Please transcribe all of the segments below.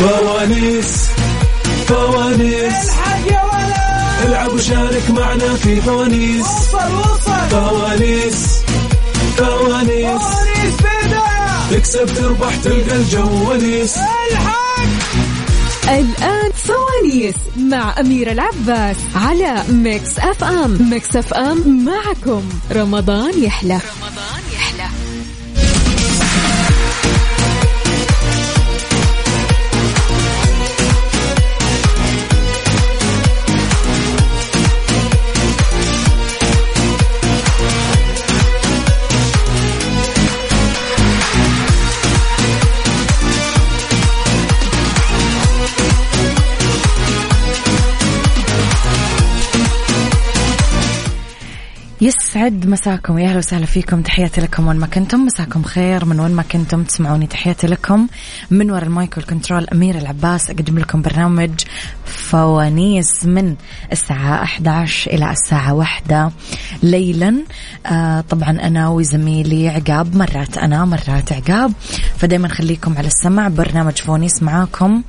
فوانيس فوانيس. العب وشارك معنا في فوانيس. وصل وصل فوانيس فوانيس. فوانيس بداية تكسب تربح تلقى الجو ونيس. الحق الآن فوانيس مع أميرة العباس على Mix FM. Mix FM معكم. رمضان يحلى رمضان يحلى. يسعد مساكم. يا أهلا وسهلا فيكم. تحياتي لكم وين ما كنتم. مساكم خير من وين ما كنتم. تسمعوني تحياتي لكم. من وراء المايك والكنترول أميرة العباس. أقدم لكم برنامج فوانيس من الساعة 11 إلى الساعة 1 ليلا. آه طبعا أنا وزميلي عقاب مرات أنا مرات عقاب. فدايما خليكم على السمع. برنامج فوانيس معاكم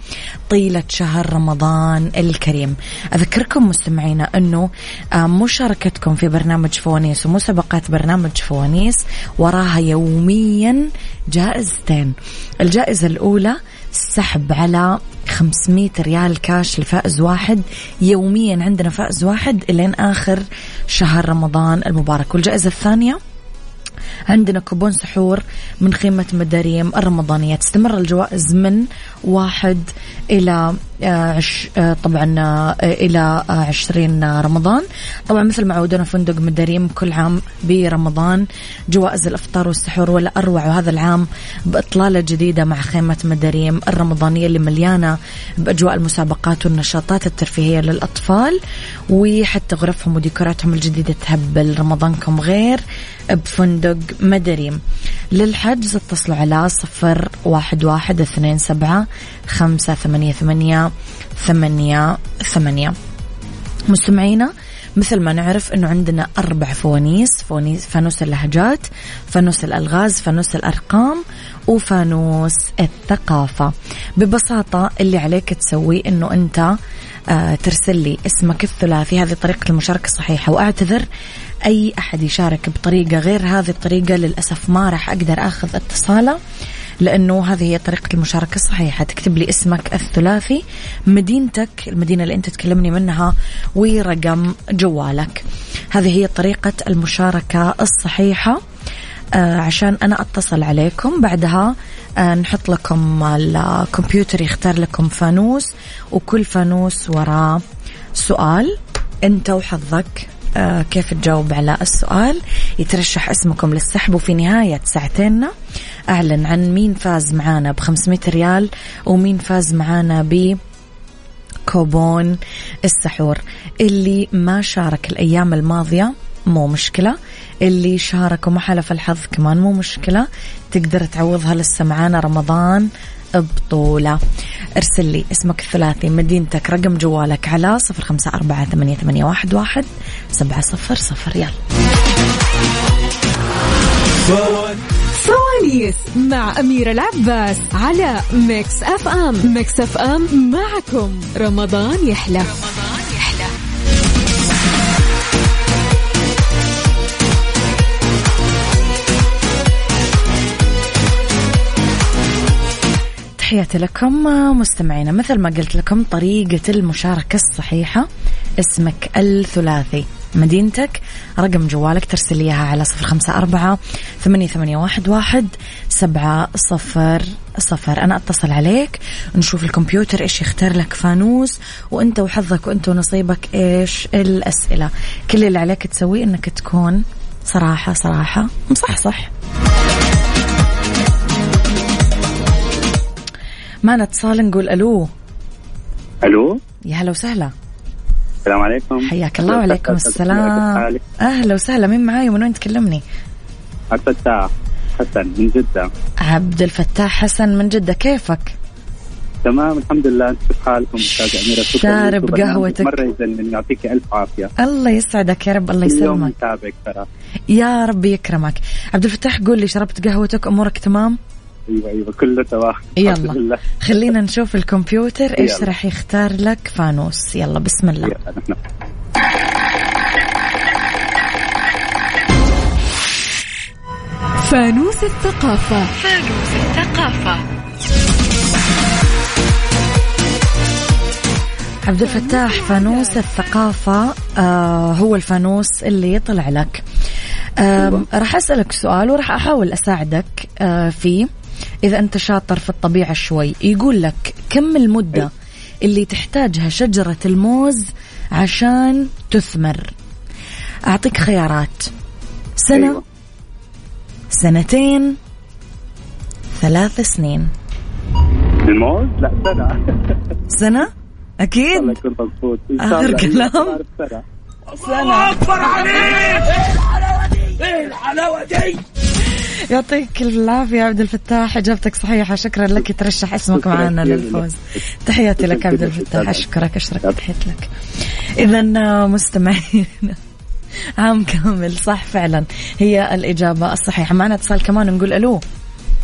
طيلة شهر رمضان الكريم. أذكركم مستمعينا إنه آه مشاركتكم في برنامج فوانيس ومسابقات برنامج فوانيس وراها يوميا جائزتين. الجائزة الأولى سحب على 500 ريال كاش لفائز واحد. يوميا عندنا فائز واحد إلين آخر شهر رمضان المبارك. والجائزة الثانية عندنا كوبون سحور من خيمة مداريم الرمضانية. تستمر الجوائز من واحد إلى عش آه، طبعا آه، إلى عشرين رمضان. طبعا مثل ما عودنا فندق مداريم كل عام برمضان جوائز الإفطار والسحور ولا أروع وهذا العام بإطلالة جديدة مع خيمة مداريم الرمضانية اللي مليانة بأجواء المسابقات والنشاطات الترفيهية للأطفال وحتى غرفهم وديكوراتهم الجديدة تهبل رمضانكم غير بفندق مدريم للحجز اتصلوا على صفر واحد واحد اثنين سبعة خمسة ثمانية ثمانية ثمانية ثمانية. مستمعينا مثل ما نعرف إنه عندنا أربع فوانيس فوانيس فانوس اللهجات فانوس الألغاز فانوس الأرقام وفانوس الثقافة. ببساطة اللي عليك تسويه إنه أنت آه ترسل لي اسمك الثلاثي. هذه طريقة المشاركة الصحيحة وأعتذر أي أحد يشارك بطريقة غير هذه الطريقة. للأسف ما راح أقدر أخذ اتصاله. لأنه هذه هي طريقة المشاركة الصحيحة. تكتب لي اسمك الثلاثي مدينتك المدينة اللي أنت تكلمني منها ورقم جوالك. هذه هي طريقة المشاركة الصحيحة. آه عشان أنا أتصل عليكم. بعدها آه نحط لكم الكمبيوتر يختار لكم فانوس وكل فانوس وراه سؤال. أنت وحظك آه كيف تجاوب على السؤال. يترشح اسمكم للسحب وفي نهاية ساعتين أعلن عن مين فاز معانا ب 500 ريال ومين فاز معانا ب كوبون السحور. اللي ما شارك الأيام الماضية مو مشكلة. اللي شارك وما حلف الحظ كمان مو مشكلة. تقدر تعوضها لسه معانا رمضان بطولة. ارسل لي اسمك الثلاثي مدينتك رقم جوالك على صفر خمسة أربعة ثمانية, ثمانية واحد, واحد سبعة صفر صفر. يلا. فوانيس مع أميرة العباس على Mix FM. Mix FM معكم. رمضان يحلى رمضان يحلى. تحياتي لكم مستمعينا. مثل ما قلت لكم طريقة المشاركة الصحيحة اسمك الثلاثي. مدينتك. رقم جوالك ترسل لي إياها على صفر خمسة أربعة ثمانية, ثمانية واحد, واحد سبعة صفر صفر. أنا أتصل عليك نشوف الكمبيوتر إيش يختار لك فانوس وأنت وحظك وأنت ونصيبك إيش الأسئلة. كل اللي عليك تسويه إنك تكون صراحة صراحة مصحصح. معنا اتصال نقول ألو؟ ألو؟ يا هلا وسهلا. السلام عليكم. حياك الله وعليكم السلام. أهلا وسهلا. مين معاي ومن وين تكلمني؟ عبد الفتاح. حسن من جدة. عبد الفتاح حسن من جدة. كيفك؟ تمام الحمد لله. أنت كيف حالكم؟ أستاذ أميرة شارب قهوتك. مرة يجنن يعطيك ألف عافية. الله يسعدك يا رب الله يسلمك. اليوم متابعك ترى. يا رب يكرمك. عبد الفتاح قول لي شربت قهوتك؟ أمورك تمام؟ أيوه أيوه كله تمام الحمد يلا. خلينا نشوف الكمبيوتر إيش يلا. راح يختار لك فانوس. يلا بسم الله. يلا نحن. فانوس الثقافة. عبد الفتاح فانوس الثقافة آه هو الفانوس اللي يطلع لك. آه راح أسألك سؤال وراح أحاول أساعدك آه فيه. إذا أنت شاطر في الطبيعة شوي يقول لك كم المدة اللي تحتاجها شجرة الموز عشان تثمر. أعطيك خيارات. سنة أيوة. سنتين ثلاث سنين. الموز؟ لا سنة. سنة؟ أكيد. الله يكون مبسوط. إن شاء آخر الله. كلام؟ أعرف سنة. سنة. يعطيك العافية يا عبد الفتاح إجابتك صحيحة شكرا لك ترشح اسمك معنا للفوز. تحياتي لك عبد الفتاح. أشكرك أشكرك. تحياتي لك. إذا مستمعين عام كامل صح فعلا. هي الإجابة الصحيحة. معنا اتصال كمان نقول ألو.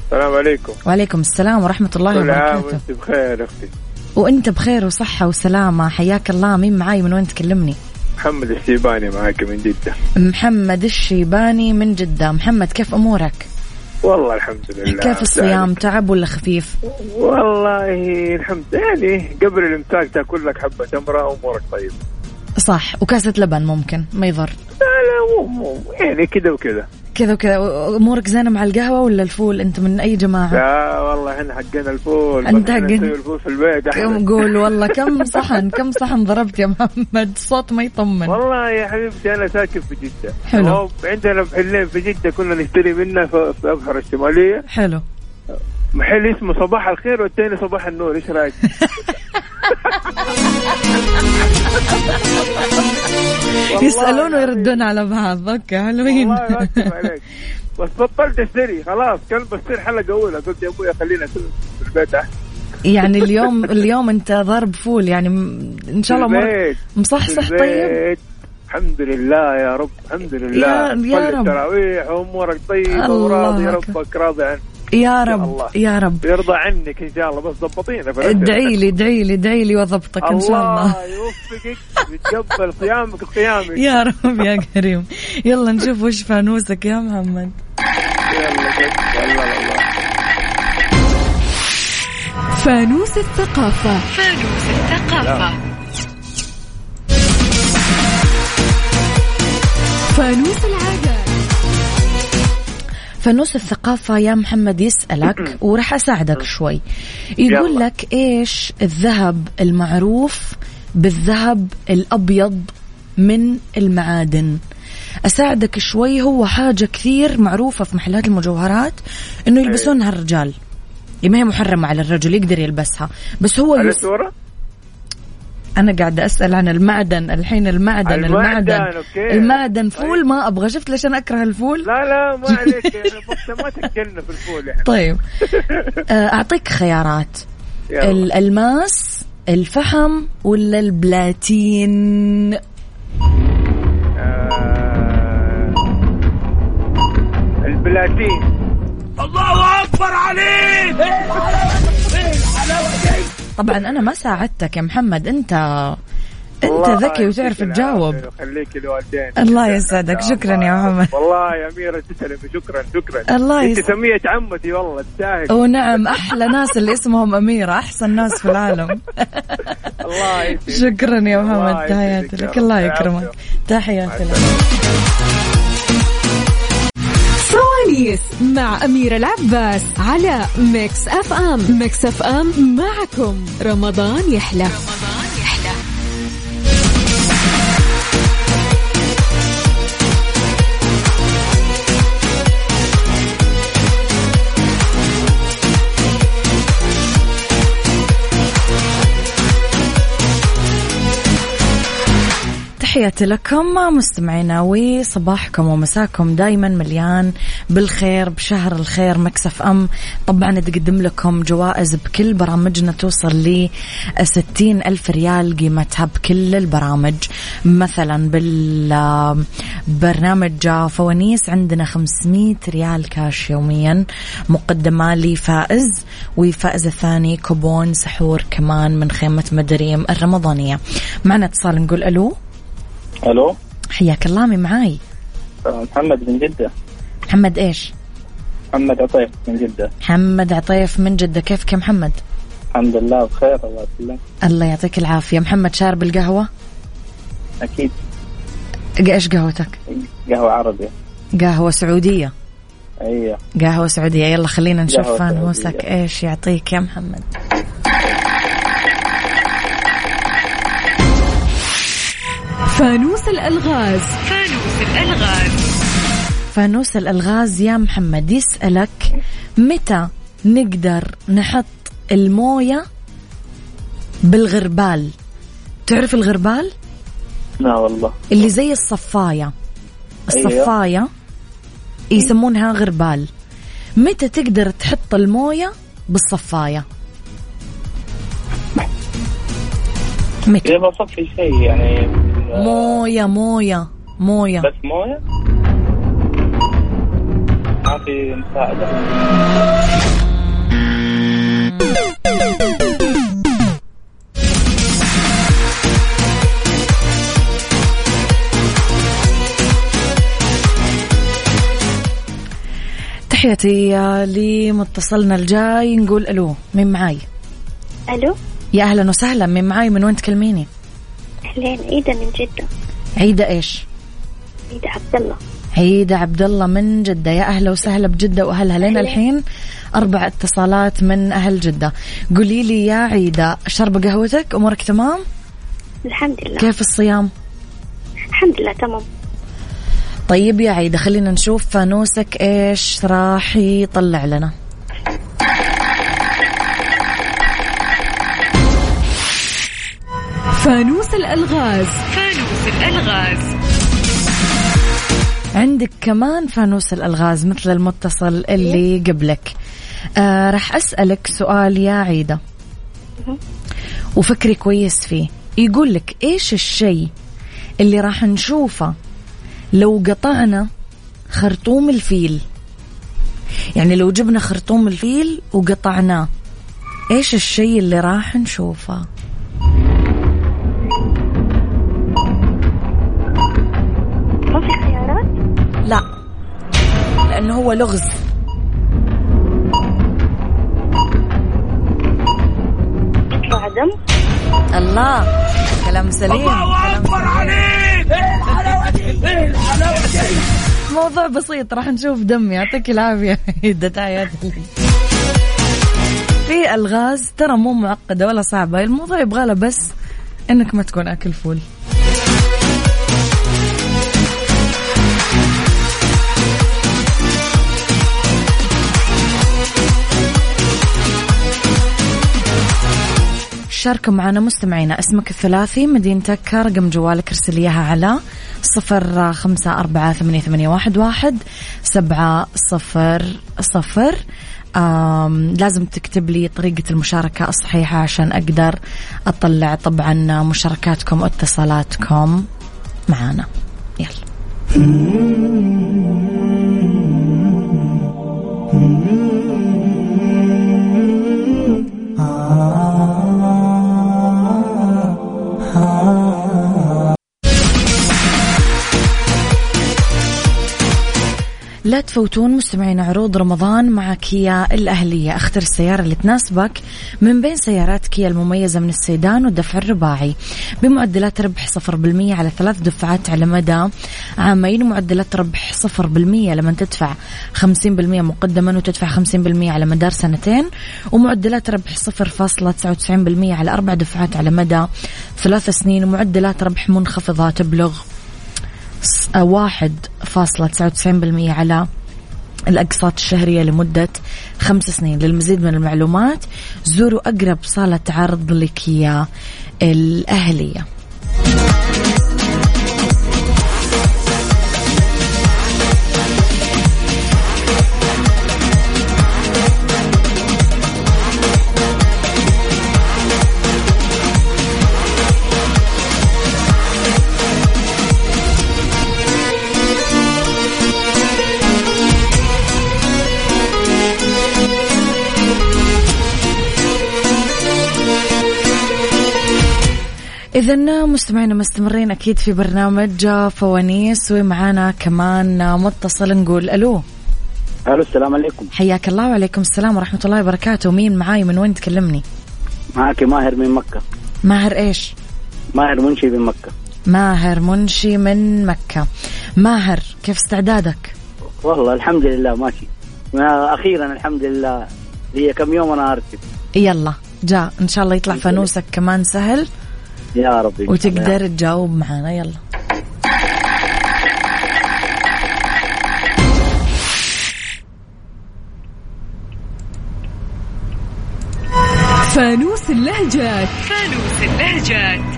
السلام عليكم. وعليكم السلام ورحمة الله كل عام وبركاته. وأنت بخير أختي. وأنت بخير وصحة وسلامة. حياك الله. مين معاي؟ من وين تكلمني؟ محمد الشيباني معاك من جدة. محمد الشيباني من جدة. محمد كيف أمورك؟ والله الحمد لله. كيف الصيام؟ تعب ولا خفيف؟ والله الحمد يعني قبل الامساك تأكل لك حبة تمرة امورك طيب صح وكاسة لبن ممكن ما يضر. لا لا مو مو يعني كذا وكذا كذا وكذا. أمورك زينة مع القهوة ولا الفول؟ أنت من أي جماعة؟ لا والله إحنا حقنا الفول. إحنا حقنا. الفول في البيت. كم إحنا قول والله كم صحن كم صحن ضربت يا محمد؟ صوت ما يطمن. والله يا حبيبتي أنا ساكن في جدة. حلو. عندنا محلين في جدة كنا نشتري منه في أبحر الشمالية. حلو. محل اسمه صباح الخير والثاني صباح النور إيش رأيك؟ يسألون. ويردون على بعض okay حلوين بس بطلت اشتري خلاص كان بصير حلقة أولى قلت يا أبويا خلينا في البيت يعني اليوم اليوم أنت ضارب فول يعني إن شاء الله البيت. مصحصح طيب. الحمد لله يا رب الحمد لله يا- يا رب. التراويح وامورك طيبة وراضي. ربك راضي عنك يا الله. رب يا رب. يرضى عنك إن شاء الله بس ضبطينا. ادعي لي ادعي لي ادعي لي واضبطك إن شاء الله. الله يوفقك ويتقبل صيامك وقيامك. يا رب يا كريم. يلا نشوف وش فانوسك يا محمد. يلا. الله الله فانوس الثقافة. فانوس العادة فانوس الثقافة يا محمد يسألك وراح أساعدك شوي. يقول يلا. لك إيش الذهب المعروف بالذهب الأبيض من المعادن؟ أساعدك شوي هو حاجة كثير معروفة في محلات المجوهرات إنه يلبسونها الرجال. يعني ما هي محرمة على الرجل يقدر يلبسها. بس هو يس... الصورة؟ أنا قاعدة أسأل عن المعدن الحين المعدن المعدن، المعدن okay. المعدن فول طيب. ما أبغى. شفت ليش أنا أكره الفول؟ لا لا ما عليك. يعني ما تتكلم في الفول يعني. طيب. آه، أعطيك خيارات. يلا. الألماس الفحم ولا البلاتين؟ آه، البلاتين. طبعا أنا ما ساعدتك يا محمد. أنت والله ذكي وتعرف تجاوب. ويخليك الوالدين. الله يسعدك. شكراً يا محمد. والله يا أميرة تسلمي شكرا. شكرا. الله أنت يسعدك. سمية عمتي والله. تستاهل ونعم أحلى ناس اللي اسمهم أميرة. أحسن ناس في العالم. الله يسعدك. شكرا يا محمد. تحياتي لك. الله. يكرمك. تحياتي لك. فوانيس مع أميرة العباس على Mix FM. Mix FM معكم. رمضان يحلى. تحياتي لكم مستمعينا وصباحكم ومساكم دايما مليان بالخير بشهر الخير Mix FM. طبعا تقدم لكم جوائز بكل برامجنا توصل ل 60 ألف ريال قيمتها بكل البرامج. مثلا بالبرنامج فوانيس عندنا 500 ريال كاش يوميا. مقدمة لفائز والفائز الثاني كوبون سحور كمان من خيمة مداريم الرمضانية. معنا اتصال نقول ألو. ألو؟ حياك الله مين معاي؟ محمد من جدة. محمد إيش؟ محمد عطيف من جدة. محمد عطيف من جدة كيفك يا محمد؟ الحمد لله بخير الله يسلمك. الله يعطيك العافية. محمد شارب القهوة؟ أكيد. إيش قهوتك؟ قهوة عربي قهوة سعودية. أيوه. قهوة سعودية. يلا خلينا نشوف فانوسك. إيش يعطيك يا محمد. فانوس الألغاز. فانوس الألغاز. يا محمد يسألك متى نقدر نحط الموية بالغربال؟ تعرف الغربال؟ لا والله. اللي زي الصفاية. الصفاية يسمونها غربال. متى تقدر تحط الموية بالصفاية؟ متى؟ إذا بصفي شيء يعني موية موية موية بس مويه ما في مساعدة. تحياتي لمتصلنا الجاي نقول ألو مين معاي؟ ألو؟ يا أهلا وسهلا مين معاي من وين تكلميني؟ اهلين عيدة من جدة. عيدة إيش؟ عيدة عبد الله. عيدة عبد الله من جدة. يا أهلا وسهلا بجدة وأهلها. لين الحين أربع اتصالات من أهل جدة. قولي لي يا عيدة شرب قهوتك؟ أمورك تمام؟ الحمد لله. كيف الصيام؟ الحمد لله تمام. طيب يا عيدة خلينا نشوف فانوسك إيش راح يطلع لنا. فانوس الألغاز. عندك كمان فانوس الألغاز مثل المتصل اللي قبلك. آه راح أسألك سؤال يا عيدة. وفكري كويس فيه. يقول لك إيش الشيء اللي راح نشوفه لو قطعنا خرطوم الفيل؟ يعني لو جبنا خرطوم الفيل وقطعناه إيش الشيء اللي راح نشوفه؟ لا. لأنه هو لغز. يطلع دم الله. كلام سليم. الله أكبر عليك! موضوع بسيط راح نشوف دم. يعطيك العافية. في الغاز ترى مو معقدة ولا صعبة. الموضوع يبغى له بس إنك ما تكون أكل فول. شاركوا معنا مستمعينا اسمك الثلاثي مدينتك رقم جوالك ارسل إياها على صفر خمسة أربعة ثمانية, ثمانية واحد, واحد سبعة صفر صفر. لازم تكتب لي طريقة المشاركة الصحيحة عشان أقدر أطلع طبعا مشاركاتكم واتصالاتكم معنا يلا. لا تفوتون مستمعين عروض رمضان مع كيا الأهلية. أختر السيارة اللي تناسبك من بين سيارات كيا المميزة من السيدان والدفع الرباعي. بمعدلات ربح 0% على ثلاث دفعات على مدى عامين ومعدلات ربح 0% لما تدفع 50% مقدما وتدفع 50% على مدار سنتين. ومعدلات ربح 0.99% على أربع دفعات على مدى ثلاث سنين. ومعدلات ربح منخفضة تبلغ واحد فاصلة تسعة وتسعين بالمية على الأقساط الشهرية لمدة خمس سنين. للمزيد من المعلومات زوروا أقرب صالة عرض لكيا الأهلية. إذا مستمعينا مستمرين أكيد في برنامج فوانيس ومعانا كمان متصل نقول ألو. ألو السلام عليكم. حياك الله وعليكم السلام ورحمة الله وبركاته. مين معاي؟ من وين تكلمني؟ معك ماهر من مكة. ماهر إيش؟ ماهر منشي من مكة. ماهر منشي من مكة. ماهر كيف استعدادك؟ والله الحمد لله ماشي. ما- أخيرا الحمد لله. هي كم يوم أنا ارتب يلا جاء. إن شاء الله يطلع فانوسك كمان سهل. يا رب إن شاء الله. وتقدر تجاوب معنا يلا. فانوس اللهجات فانوس اللهجات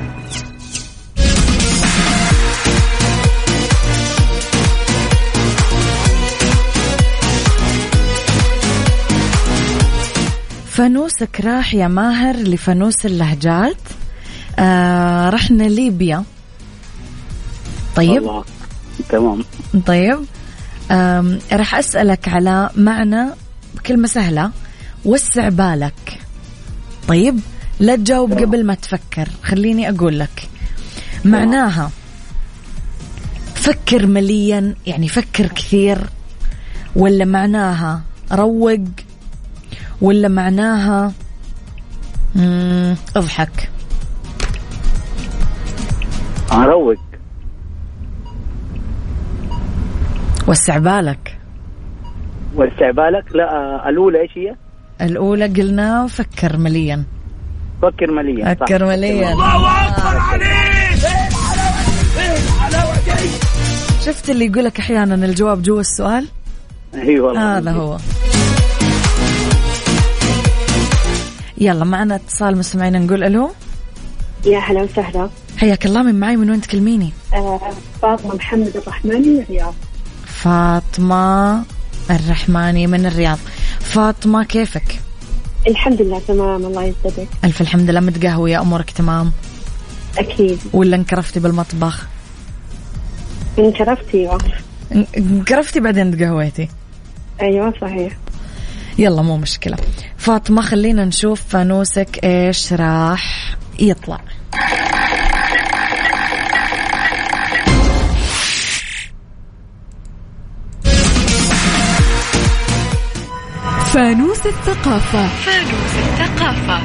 فانوسك راح يا ماهر لفانوس اللهجات. آه رحنا ليبيا. طيب؟ الله. تمام. طيب. راح أسألك على معنى كلمة سهلة. وسع بالك. طيب؟ لا تجاوب قبل ما تفكر. خليني أقول لك. معناها فكر مليا يعني فكر كثير. ولا معناها روق. ولا معناها أضحك. اروق وسع بالك. واستعبالك لا آه، الأولى إيش هي؟ الأولى قلنا فكر مليا. فكر مليا. فكر مليا. شفت اللي يقولك أحيانا الجواب جوا السؤال؟ إي والله. هذا هو. يلا معنا اتصال مستمعين نقول ألو. يا هلا وسهلا. حياك الله من معي من وين تكلميني؟ آه، فاطمة محمد الرحمن من الرياض. فاطمة الرحماني من الرياض. فاطمة كيفك؟ الحمد لله تمام الله يسعدك. ألف الحمد لله متقهوية أمورك تمام؟ أكيد. ولا انكرفتي بالمطبخ؟ انكرفتي أيوه. ان- انكرفتي بعدين تقهويتي. أيوه صحيح. يلا مو مشكلة. فاطمة خلينا نشوف فانوسك إيش راح يطلع. فانوس الثقافة. فانوس الثقافة.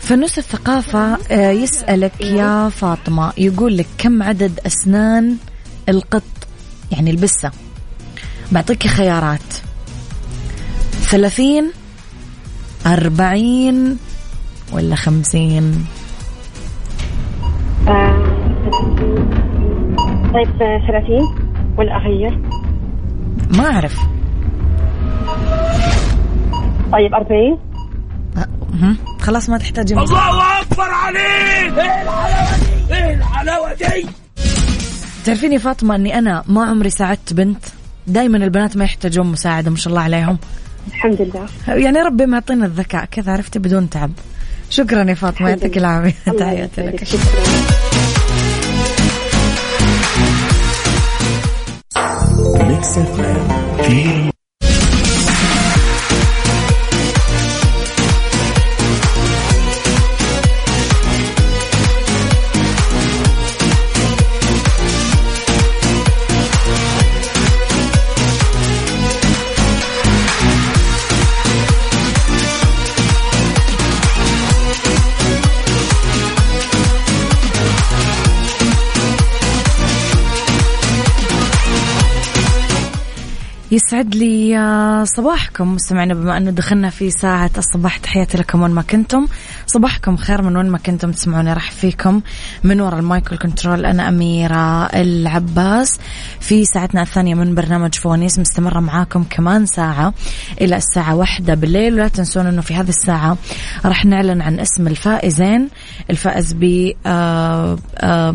فانوس الثقافة آه، يسألك يا فاطمة يقول لك كم عدد أسنان القط يعني البسة؟ بعطيك خيارات. ثلاثين أربعين ولا خمسين؟ آه، طيب آه، 30 ولا أغير ما أعرف. طيب 40 أه، هم، خلاص ما تحتاجين الله أكبر عليك! إيه الحلاوة دي؟ إيه الحلاوة دي؟ تعرفين يا فاطمة أني أنا ما عمري ساعدت بنت. دائما البنات ما يحتاجون مساعدة ما شاء الله عليهم. الحمد لله. يعني ربي معطينا الذكاء كذا عرفتي بدون تعب. شكرا يا فاطمة يعطيك. العافية. تحياتي لك. شكرا. ميكس يسعد لي آه، صباحكم. مستمعينا بما أنه دخلنا في ساعة الصباح تحياتي لكم وين ما كنتم. صباحكم خير من وين ما كنتم تسمعوني راح فيكم. من وراء ال mic وال control أنا أميرة العباس. في ساعتنا الثانية من برنامج فوانيس مستمرة معاكم كمان ساعة إلى الساعة واحدة بالليل. ولا تنسون إنه في هذه الساعة راح نعلن عن اسم الفائزين. الفائز ب آه، آه،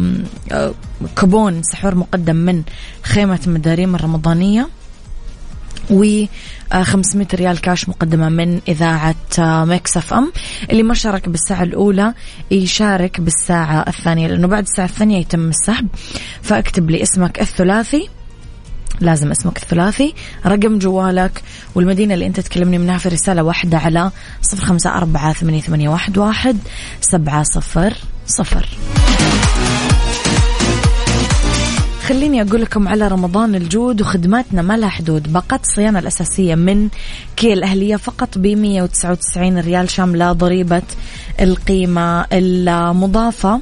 كوبون سحور مقدم من خيمة مداريم الرمضانية. و 500 ريال كاش مقدمة من إذاعة آه، Mix FM. اللي ما شارك بالساعة الأولى يشارك بالساعة الثانية لأنه بعد الساعة الثانية يتم السحب. فاكتب لي اسمك الثلاثي لازم اسمك الثلاثي رقم جوالك والمدينة اللي أنت تكلمني منها في رسالة واحدة على صفر خمسة أربعة ثمانية, واحد سبعة صفر صفر. خليني أقول لكم على رمضان الجود وخدماتنا ما لها حدود. باقات الصيانة الأساسية من كيا الأهلية فقط ب 199 ريال شاملة ضريبة القيمة المضافة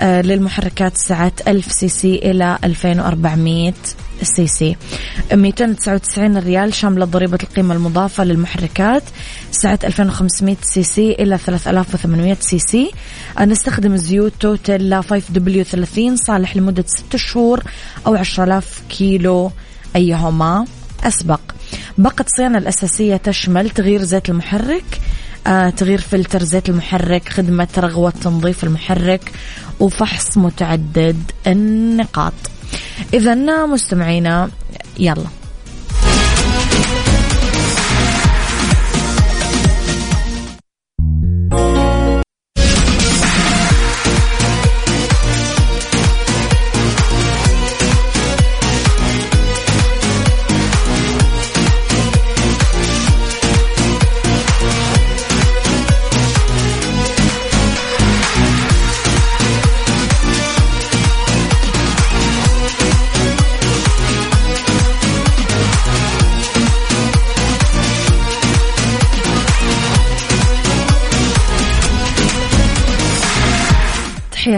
آه، للمحركات سعة 1000 CC إلى 2400 CC. 299 ريال شاملة ضريبة القيمة المضافة للمحركات. سعة 2500 CC إلى 3800 CC. نستخدم زيوت Total 5 W 30 صالح لمدة 6 شهور أو 10000 كيلو أيهما أسبق. باقة الصيانة الأساسية تشمل تغيير زيت المحرك آه، تغيير فلتر زيت المحرك خدمة رغوة تنظيف المحرك وفحص متعدد النقاط. إذا مستمعينا يلا.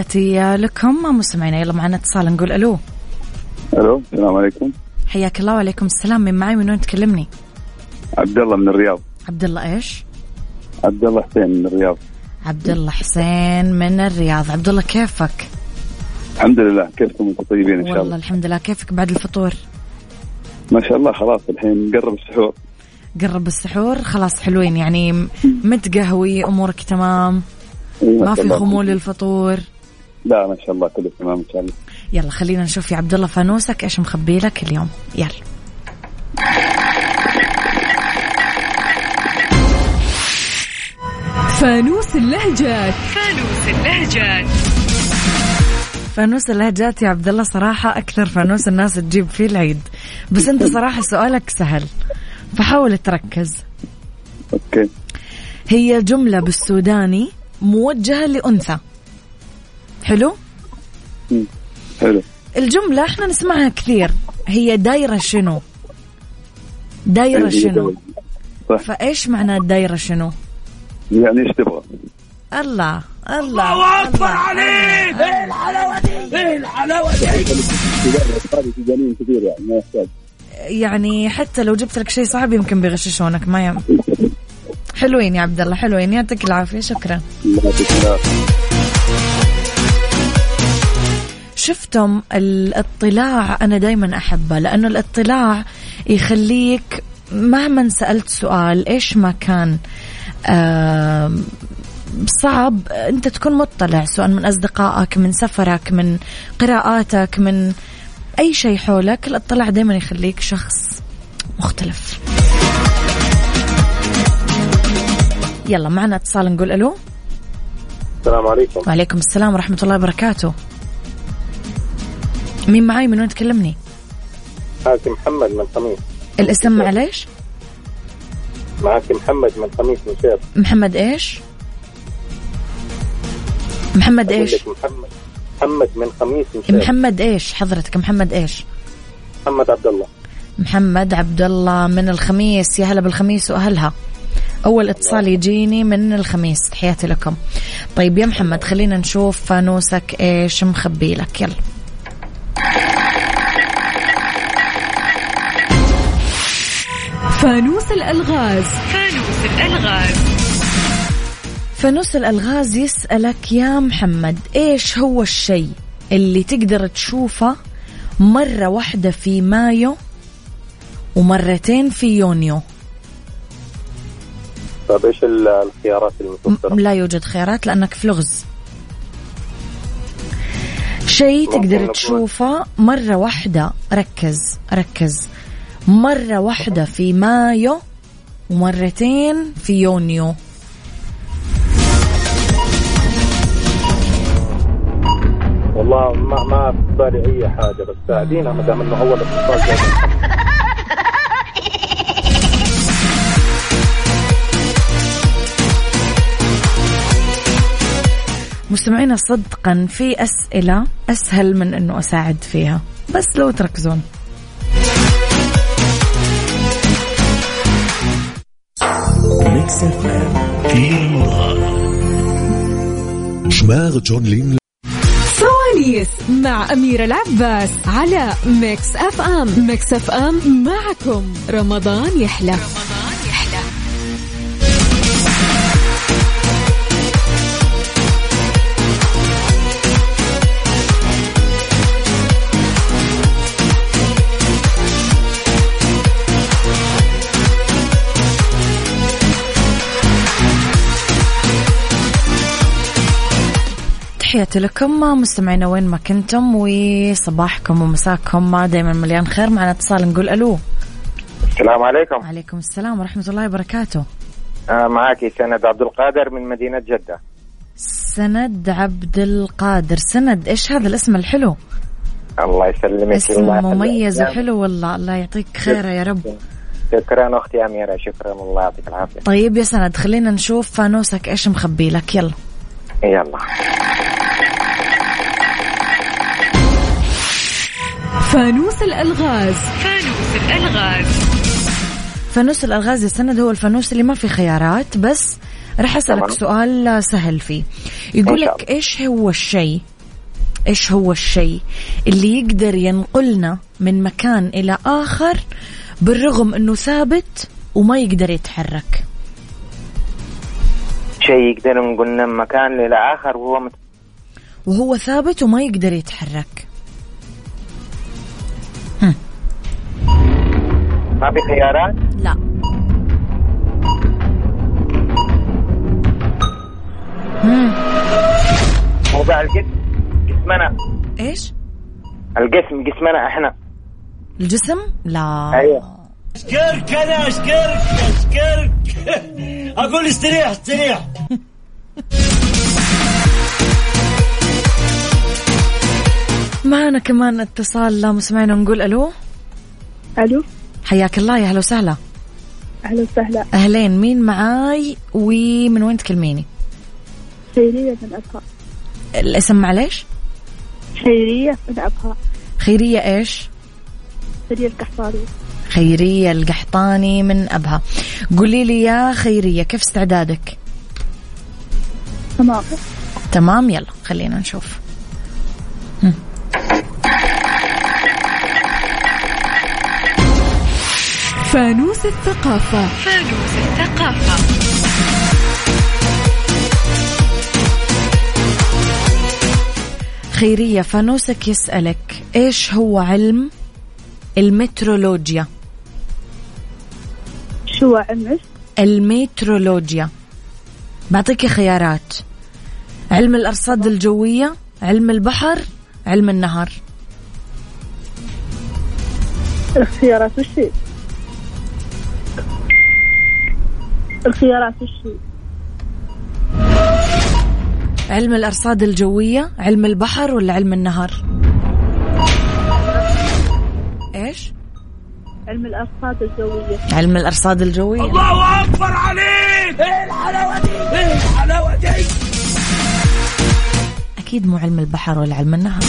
تحياتي لكم مستمعينا يلا معنا اتصال نقول ألو ألو السلام عليكم حياك الله وعليكم السلام من معي من وين تكلمني؟ عبد الله من الرياض عبد الله إيش؟ عبد الله حسين من الرياض عبد الله حسين من الرياض عبد الله كيفك؟ الحمد لله كيفكم أنتم طيبين إن شاء والله الله الحمد لله كيفك بعد الفطور؟ ما شاء الله خلاص الحين قرب السحور قرب السحور خلاص حلوين يعني متقهوي أمورك تمام إي ما في. خمول للفطور لا ما شاء الله كله تمام إن شاء الله. يلا خلينا نشوف يا عبد الله فانوسك إيش مخبي لك اليوم؟ يلا. فانوس اللهجات. فانوس اللهجات. فانوس اللهجات يا عبد الله صراحة أكثر فانوس الناس تجيب فيه العيد. بس أنت صراحة سؤالك سهل. فحاول تركز. أوكي. هي جملة بالسوداني موجهة لأنثى. حلو؟ حلو. الجملة إحنا نسمعها كثير. هي دايرة شنو؟ دايرة شنو؟ صح. فإيش معنى الدايرة شنو؟ يعني إيش تبغى؟ الله الله الله أكبر عليك! إيه. الحلاوة دي؟ إيه الحلاوة دي؟ سودانيين كثير يعني ما يحتاج. يعني حتى لو جبت لك شيء صعب يمكن بيغششونك ما يم... حلوين يا عبد الله حلوين يعطيك العافية شكرا. الله شفتم الاطلاع أنا دايما أحبه لأنه الاطلاع يخليك مهما سألت سؤال إيش ما كان آم، صعب أنت تكون مطلع سواء من أصدقائك من سفرك من قراءاتك من أي شيء حولك الاطلاع دايما يخليك شخص مختلف. يلا معنا اتصال نقول ألو. السلام عليكم. وعليكم السلام ورحمة الله وبركاته. مين معاي؟ من وين تكلمني؟ معك محمد من خميس الاسم معليش؟ معك محمد من خميس من شير محمد إيش؟ محمد إيش؟ محمد محمد من خميس من محمد إيش؟ حضرتك محمد إيش؟ محمد عبد الله. محمد عبد الله من الخميس. يا هلا بالخميس وأهلها. أول اتصال يجيني من الخميس. تحياتي لكم. طيب يا محمد خلينا نشوف فانوسك إيش مخبي لك. يلا. فانوس الألغاز. فانوس الألغاز. فانوس الألغاز يسألك يا محمد إيش هو الشيء اللي تقدر تشوفه مرة واحدة في مايو ومرتين في يونيو؟ طيب إيش الخيارات المتوفره؟ لا يوجد خيارات لأنك في لغز. شيء تقدر تشوفه مرة واحدة ركز ركز. مرة واحدة في مايو ومرتين في يونيو والله ما ما في بالي أي حاجة بس ساعدينا ما دام إنه اول اتصال. مستمعينا صدقا في أسئلة أسهل من أنه أساعد فيها بس لو تركزون في رمضان شماغ جون لين. مع أميرة العباس على Mix FM. Mix FM معكم. رمضان يحلى. تحياتي لكم مستمعينا وين ما كنتم وصباحكم ومساكم دائما مليان خير معنا اتصال نقول ألو. السلام عليكم. عليكم السلام ورحمة الله وبركاته. آه معك سند عبد القادر من مدينة جدة. سند عبد القادر. سند إيش هذا الاسم الحلو؟ الله يسلمك. اسم الله مميز. وحلو والله. الله يعطيك خير يا رب. شكرا أختي أميرة. شكرا الله يعطيك العافية. طيب يا سند خلينا نشوف فانوسك إيش مخبي لك. يلا. يلا. فانوس الألغاز. فانوس الألغاز. يا سند هو الفانوس اللي ما في خيارات بس راح أسألك تمام. سؤال سهل فيه. يقول لك إيش هو الشيء؟ إيش هو الشيء اللي يقدر ينقلنا من مكان إلى آخر بالرغم إنه ثابت وما يقدر يتحرك؟ شيء يقدر نقول من مكان إلى آخر وهو مت... وهو ثابت وما يقدر يتحرك. ما في خيارات؟ لا. مم. موضوع الجسم جسمنا. إيش؟ الجسم جسمنا إحنا. الجسم؟ لا. أيوه. أشكرك أنا أشكرك أشكرك. أقول استريح استريح. معنا كمان اتصال لا مسمعنا نقول ألو؟ ألو؟ حياك الله يا أهلا وسهلا. أهلا وسهلا. أهلين مين معاي ومن وين تكلميني؟ خيرية من أبها. الاسم معليش؟ خيرية من أبها. خيرية إيش؟ خيرية القحطاني. خيرية القحطاني من أبها. قولي لي يا خيرية كيف استعدادك؟ تمام. تمام يلا خلينا نشوف. فانوس الثقافة. خيرية فانوسك يسألك إيش هو علم المترولوجيا؟ شو عمش الميترولوجيا بعطيك خيارات. علم الأرصاد الجوية علم البحر علم النهر. الخيارات وشي الخيارات وشي علم الأرصاد الجوية علم البحر ولا علم النهر؟ إيش؟ علم الأرصاد الجوية. علم الأرصاد الجوية. الله أكبر عليك! إيه الحلاوه دي إيه الحلاوه دي أكيد مو علم البحر ولا علم النهر.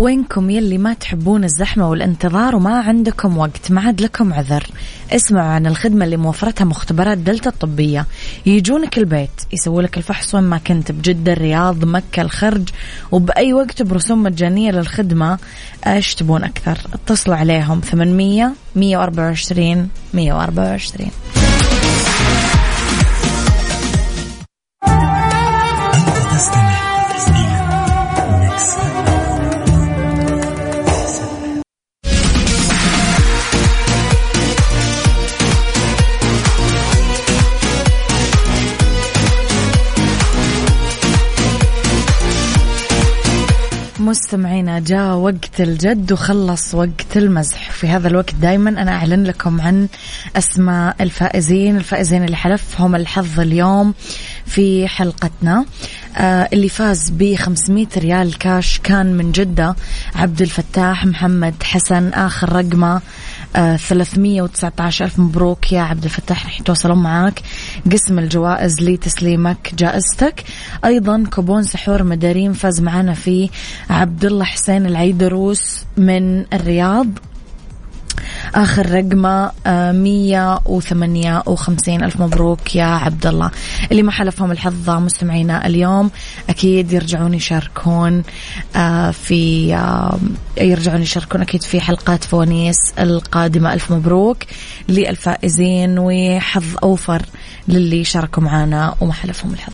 وينكم يلي ما تحبون الزحمة والانتظار وما عندكم وقت؟ ما عاد لكم عذر. اسمعوا عن الخدمة اللي موفرتها مختبرات دلتا الطبية. يجونك البيت يسووا لك الفحص وين ما كنت بجدة الرياض مكة الخرج وبأي وقت برسوم مجانية للخدمة. إيش تبون أكثر؟ اتصلوا عليهم 800 124 124 مستمعينا جاء وقت الجد وخلص وقت المزح. في هذا الوقت دايما أنا أعلن لكم عن أسماء الفائزين الفائزين اللي حلفهم الحظ اليوم في حلقتنا. آه اللي فاز ب 500 ريال كاش كان من جدة عبد الفتاح محمد حسن آخر رقمه. 319 ألف مبروك يا عبد الفتاح رح يتواصلون معاك. قسم الجوائز لتسليمك جائزتك. أيضا كوبون سحور مداريم فاز معنا فيه عبد الله حسين العيدروس من الرياض. آخر رقمه آه، مية وثمانية وخمسين. ألف مبروك يا عبد الله اللي ما حلفهم الحظ مستمعينا اليوم أكيد يرجعون يشاركون آه، في آه، يرجعون يشاركون أكيد في حلقات فوانيس القادمة. ألف مبروك للفائزين وحظ أوفر للي شاركوا معنا وما حلفهم الحظ.